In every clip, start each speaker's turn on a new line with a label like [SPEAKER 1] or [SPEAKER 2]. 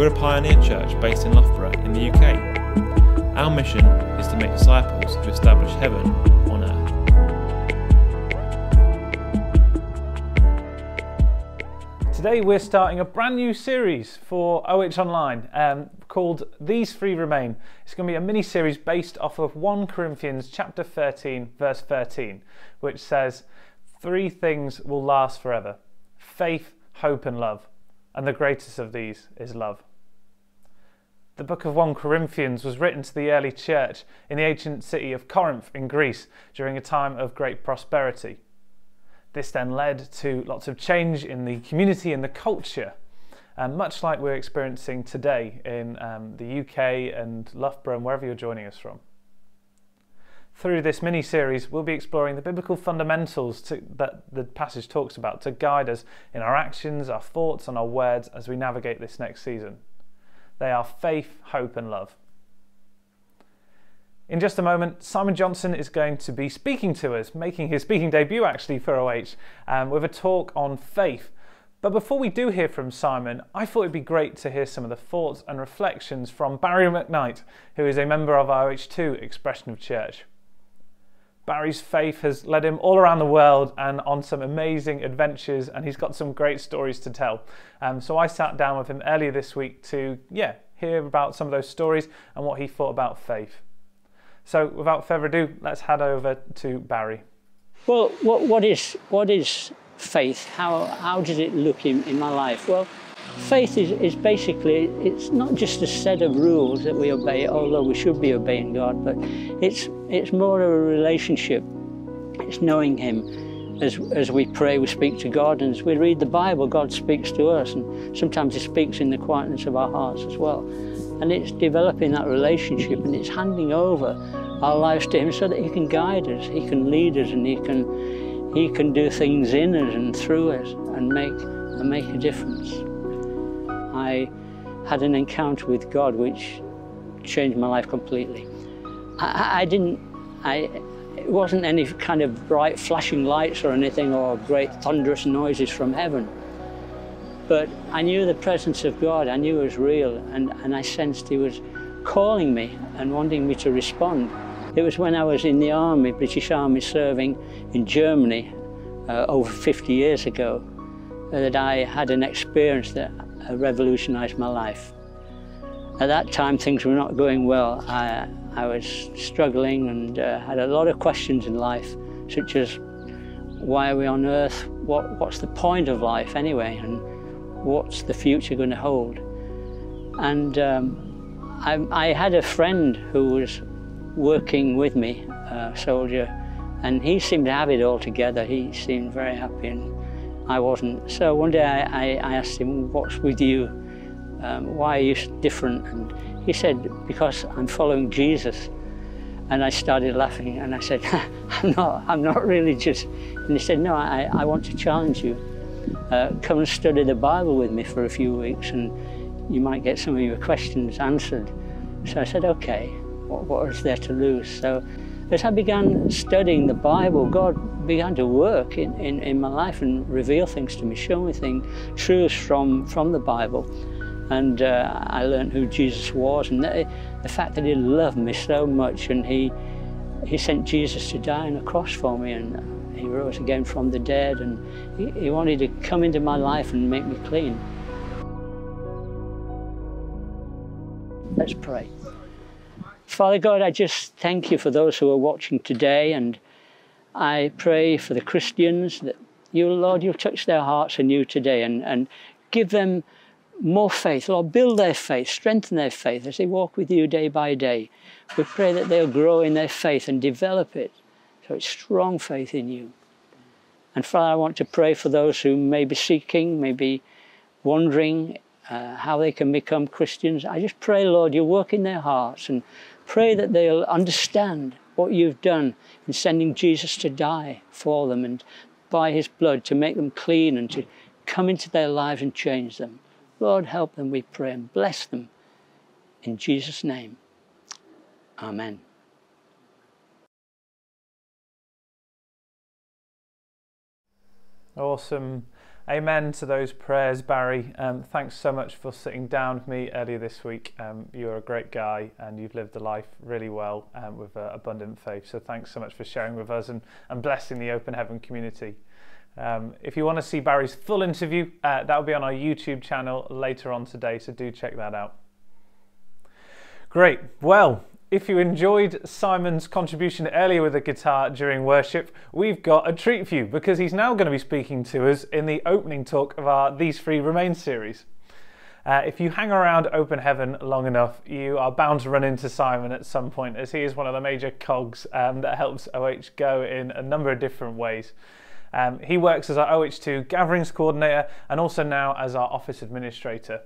[SPEAKER 1] We're a pioneer church based in Loughborough in the UK. Our mission is to make disciples to establish heaven on earth.
[SPEAKER 2] Today we're starting a brand new series for OH Online um, called These Three Remain. It's going to be a mini series based off of 1 Corinthians chapter 13 verse 13 which says three things will last forever faith, hope and love and the greatest of these is love. The book of 1 Corinthians was written to the early church in the ancient city of Corinth in Greece during a time of great prosperity. This then led to lots of change in the community and the culture, um, much like we're experiencing today in um, the UK and Loughborough and wherever you're joining us from. Through this mini series, we'll be exploring the biblical fundamentals to, that the passage talks about to guide us in our actions, our thoughts, and our words as we navigate this next season. They are faith, hope, and love. In just a moment, Simon Johnson is going to be speaking to us, making his speaking debut actually for OH, um, with a talk on faith. But before we do hear from Simon, I thought it'd be great to hear some of the thoughts and reflections from Barry McKnight, who is a member of OH2 Expression of Church. Barry's faith has led him all around the world and on some amazing adventures, and he's got some great stories to tell. Um, so I sat down with him earlier this week to, yeah, hear about some of those stories and what he thought about faith. So without further ado, let's head over to Barry.
[SPEAKER 3] Well, what, what is what is faith? How how does it look in, in my life? Well, Faith is, is basically, it's not just a set of rules that we obey, although we should be obeying God, but it's, it's more of a relationship. It's knowing Him. As, as we pray, we speak to God, and as we read the Bible, God speaks to us, and sometimes He speaks in the quietness of our hearts as well. And it's developing that relationship, and it's handing over our lives to Him so that He can guide us, He can lead us, and He can, he can do things in us and through us and make, and make a difference. I had an encounter with God which changed my life completely. I, I didn't, I, it wasn't any kind of bright flashing lights or anything or great thunderous noises from heaven. But I knew the presence of God, I knew it was real, and, and I sensed He was calling me and wanting me to respond. It was when I was in the army, British Army, serving in Germany uh, over 50 years ago, that I had an experience that revolutionized my life. At that time, things were not going well. I, I was struggling and uh, had a lot of questions in life, such as why are we on earth? What, what's the point of life anyway? And what's the future going to hold? And um, I, I, had a friend who was working with me, a soldier, and he seemed to have it all together. He seemed very happy and I wasn't. So one day I, I asked him, what's with you? Um, why are you different? And he said, because I'm following Jesus. And I started laughing and I said, I'm not, I'm not really just, and he said, no, I, I want to challenge you. Uh, come and study the Bible with me for a few weeks and you might get some of your questions answered. So I said, okay, what, what is there to lose? So as I began studying the Bible, God began to work in, in, in my life and reveal things to me, show me things, truths from, from the Bible. And uh, I learned who Jesus was and the, the fact that he loved me so much and he, he sent Jesus to die on a cross for me and he rose again from the dead and he, he wanted to come into my life and make me clean. Let's pray. Father God, I just thank you for those who are watching today, and I pray for the Christians that you, Lord, you'll touch their hearts anew today and, and give them more faith. Lord, build their faith, strengthen their faith as they walk with you day by day. We pray that they'll grow in their faith and develop it so it's strong faith in you. And Father, I want to pray for those who may be seeking, may be wondering uh, how they can become Christians. I just pray, Lord, you work in their hearts and Pray that they'll understand what you've done in sending Jesus to die for them and by his blood to make them clean and to come into their lives and change them. Lord, help them, we pray, and bless them. In Jesus' name, Amen.
[SPEAKER 2] Awesome. Amen to those prayers, Barry. Um, thanks so much for sitting down with me earlier this week. Um, you're a great guy and you've lived a life really well um, with uh, abundant faith. So thanks so much for sharing with us and, and blessing the Open Heaven community. Um, if you want to see Barry's full interview, uh, that will be on our YouTube channel later on today, so do check that out. Great. Well, if you enjoyed Simon's contribution earlier with the guitar during worship, we've got a treat for you because he's now going to be speaking to us in the opening talk of our These Three Remain series. Uh, if you hang around Open Heaven long enough, you are bound to run into Simon at some point, as he is one of the major cogs um, that helps OH go in a number of different ways. Um, he works as our OH2 gatherings coordinator and also now as our office administrator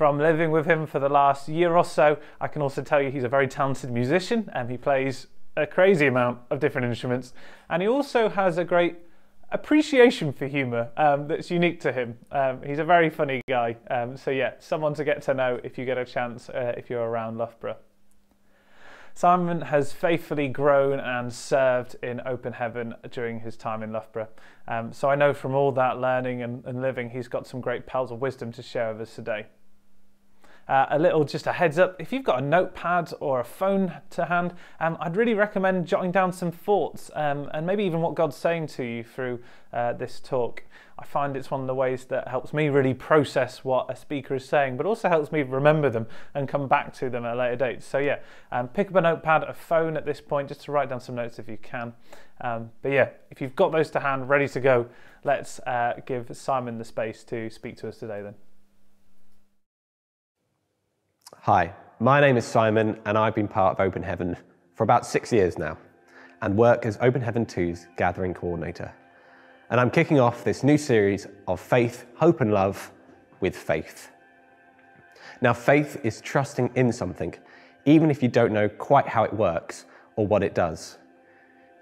[SPEAKER 2] from living with him for the last year or so, I can also tell you he's a very talented musician and he plays a crazy amount of different instruments. And he also has a great appreciation for humour um, that's unique to him. Um, he's a very funny guy. Um, so, yeah, someone to get to know if you get a chance uh, if you're around Loughborough. Simon has faithfully grown and served in Open Heaven during his time in Loughborough. Um, so I know from all that learning and, and living, he's got some great pearls of wisdom to share with us today. Uh, a little just a heads up if you've got a notepad or a phone to hand, um, I'd really recommend jotting down some thoughts um, and maybe even what God's saying to you through uh, this talk. I find it's one of the ways that helps me really process what a speaker is saying, but also helps me remember them and come back to them at a later date. So, yeah, um, pick up a notepad, a phone at this point, just to write down some notes if you can. Um, but yeah, if you've got those to hand, ready to go, let's uh, give Simon the space to speak to us today then.
[SPEAKER 4] Hi, my name is Simon, and I've been part of Open Heaven for about six years now and work as Open Heaven 2's gathering coordinator. And I'm kicking off this new series of faith, hope, and love with faith. Now, faith is trusting in something, even if you don't know quite how it works or what it does.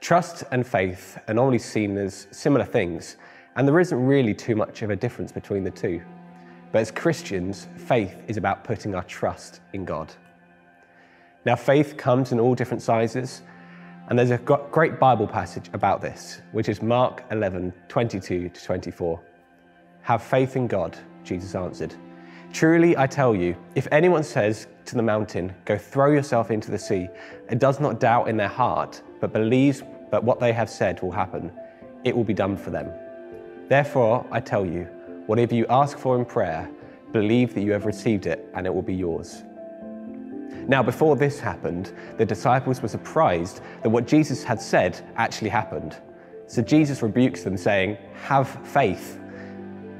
[SPEAKER 4] Trust and faith are normally seen as similar things, and there isn't really too much of a difference between the two. But as Christians, faith is about putting our trust in God. Now, faith comes in all different sizes, and there's a great Bible passage about this, which is Mark 11 22 to 24. Have faith in God, Jesus answered. Truly, I tell you, if anyone says to the mountain, Go throw yourself into the sea, and does not doubt in their heart, but believes that what they have said will happen, it will be done for them. Therefore, I tell you, Whatever you ask for in prayer, believe that you have received it and it will be yours. Now, before this happened, the disciples were surprised that what Jesus had said actually happened. So Jesus rebukes them, saying, Have faith.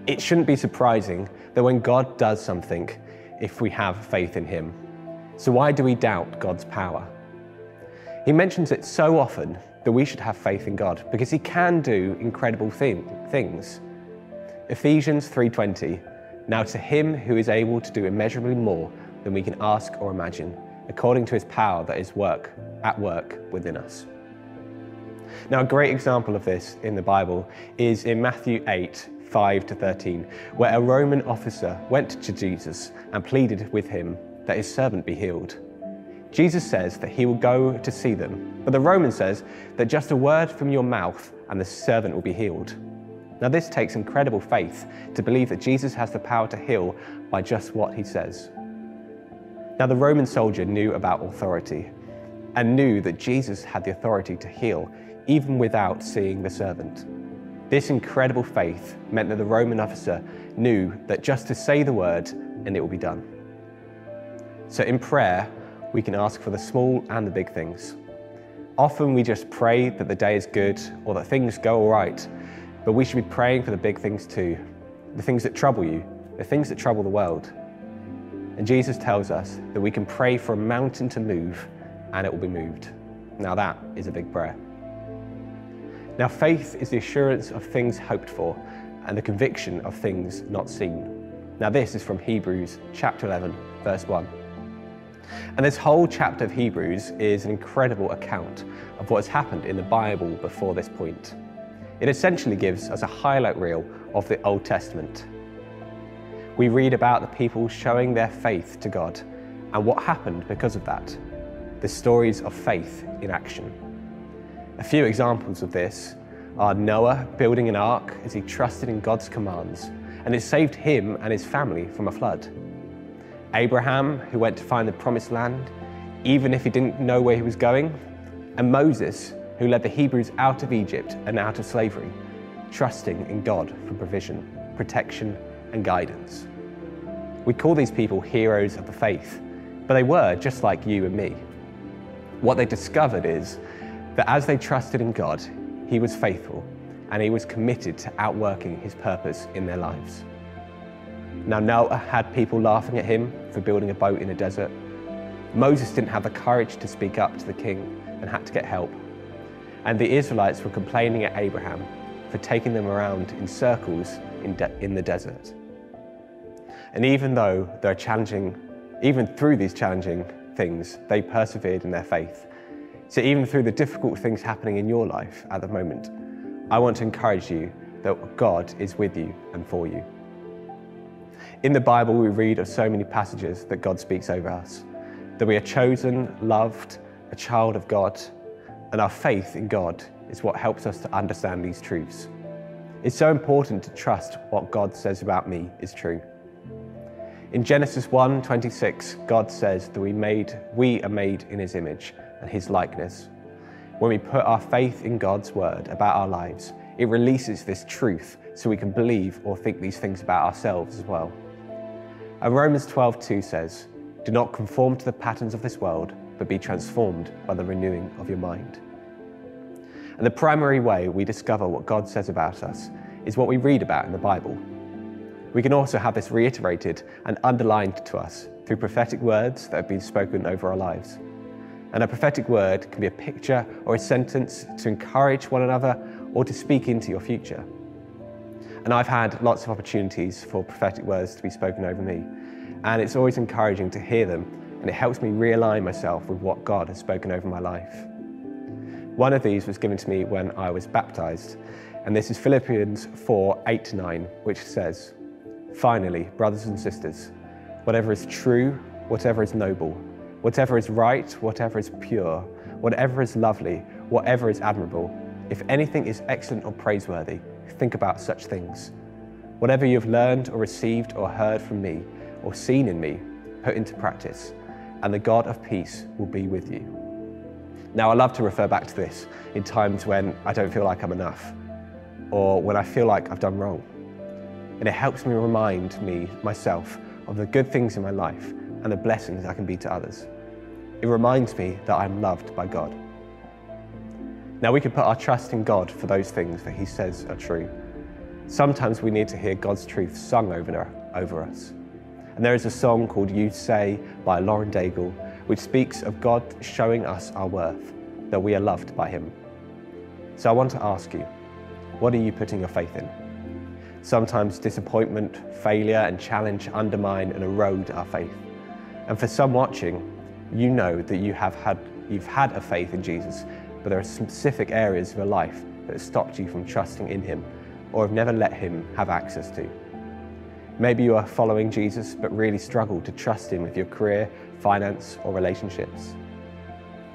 [SPEAKER 4] It shouldn't be surprising that when God does something, if we have faith in Him. So, why do we doubt God's power? He mentions it so often that we should have faith in God because He can do incredible thing, things. Ephesians 3:20 Now to him who is able to do immeasurably more than we can ask or imagine according to his power that is work at work within us. Now a great example of this in the Bible is in Matthew 8 5 to 13 where a Roman officer went to Jesus and pleaded with him that his servant be healed. Jesus says that he will go to see them, but the Roman says that just a word from your mouth and the servant will be healed. Now, this takes incredible faith to believe that Jesus has the power to heal by just what he says. Now, the Roman soldier knew about authority and knew that Jesus had the authority to heal even without seeing the servant. This incredible faith meant that the Roman officer knew that just to say the word and it will be done. So, in prayer, we can ask for the small and the big things. Often we just pray that the day is good or that things go all right, but we should be praying for the big things too, the things that trouble you, the things that trouble the world. And Jesus tells us that we can pray for a mountain to move and it will be moved. Now that is a big prayer. Now faith is the assurance of things hoped for and the conviction of things not seen. Now this is from Hebrews chapter 11 verse 1. And this whole chapter of Hebrews is an incredible account of what has happened in the Bible before this point. It essentially gives us a highlight reel of the Old Testament. We read about the people showing their faith to God and what happened because of that. The stories of faith in action. A few examples of this are Noah building an ark as he trusted in God's commands, and it saved him and his family from a flood. Abraham, who went to find the promised land, even if he didn't know where he was going, and Moses, who led the Hebrews out of Egypt and out of slavery, trusting in God for provision, protection, and guidance. We call these people heroes of the faith, but they were just like you and me. What they discovered is that as they trusted in God, He was faithful and He was committed to outworking His purpose in their lives. Now, Noah had people laughing at him for building a boat in a desert. Moses didn't have the courage to speak up to the king and had to get help. And the Israelites were complaining at Abraham for taking them around in circles in, in the desert. And even though they're challenging, even through these challenging things, they persevered in their faith. So even through the difficult things happening in your life at the moment, I want to encourage you that God is with you and for you. In the Bible, we read of so many passages that God speaks over us, that we are chosen, loved, a child of God, and our faith in God is what helps us to understand these truths. It's so important to trust what God says about me is true. In Genesis 1:26, God says that we made we are made in his image and his likeness. When we put our faith in God's word about our lives, it releases this truth so we can believe or think these things about ourselves as well. And Romans 12:2 says, "Do not conform to the patterns of this world, but be transformed by the renewing of your mind." And the primary way we discover what God says about us is what we read about in the Bible. We can also have this reiterated and underlined to us through prophetic words that have been spoken over our lives. And a prophetic word can be a picture or a sentence to encourage one another or to speak into your future. And I've had lots of opportunities for prophetic words to be spoken over me. And it's always encouraging to hear them, and it helps me realign myself with what God has spoken over my life. One of these was given to me when I was baptized, and this is Philippians 4 8 to 9, which says, Finally, brothers and sisters, whatever is true, whatever is noble, whatever is right, whatever is pure, whatever is lovely, whatever is admirable, if anything is excellent or praiseworthy, think about such things. Whatever you have learned or received or heard from me or seen in me, put into practice, and the God of peace will be with you. Now, I love to refer back to this in times when I don't feel like I'm enough or when I feel like I've done wrong. And it helps me remind me, myself, of the good things in my life and the blessings I can be to others. It reminds me that I'm loved by God. Now, we can put our trust in God for those things that He says are true. Sometimes we need to hear God's truth sung over, over us. And there is a song called You Say by Lauren Daigle, which speaks of God showing us our worth, that we are loved by Him. So I want to ask you, what are you putting your faith in? Sometimes disappointment, failure, and challenge undermine and erode our faith. And for some watching, you know that you have had, you've had a faith in Jesus, but there are specific areas of your life that have stopped you from trusting in Him or have never let Him have access to. Maybe you are following Jesus but really struggle to trust Him with your career, finance, or relationships.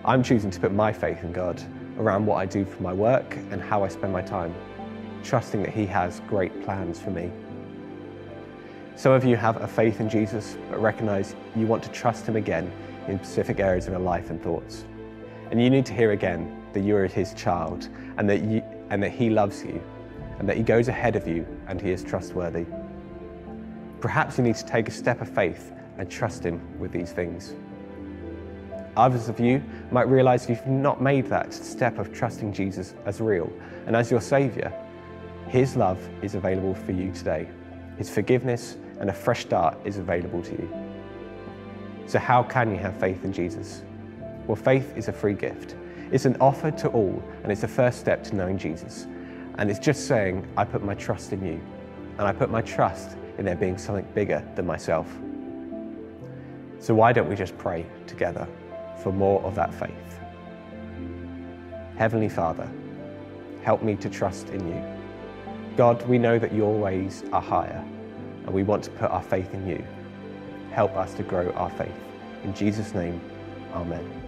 [SPEAKER 4] I'm choosing to put my faith in God around what I do for my work and how I spend my time, trusting that He has great plans for me. Some of you have a faith in Jesus but recognize you want to trust Him again in specific areas of your life and thoughts. And you need to hear again that you are His child and that, you, and that He loves you and that He goes ahead of you and He is trustworthy. Perhaps you need to take a step of faith and trust Him with these things. Others of you might realize you've not made that step of trusting Jesus as real and as your Saviour. His love is available for you today. His forgiveness and a fresh start is available to you. So, how can you have faith in Jesus? Well, faith is a free gift. It's an offer to all, and it's the first step to knowing Jesus. And it's just saying, I put my trust in you, and I put my trust in there being something bigger than myself. So, why don't we just pray together for more of that faith? Heavenly Father, help me to trust in you. God, we know that your ways are higher, and we want to put our faith in you. Help us to grow our faith. In Jesus' name, Amen.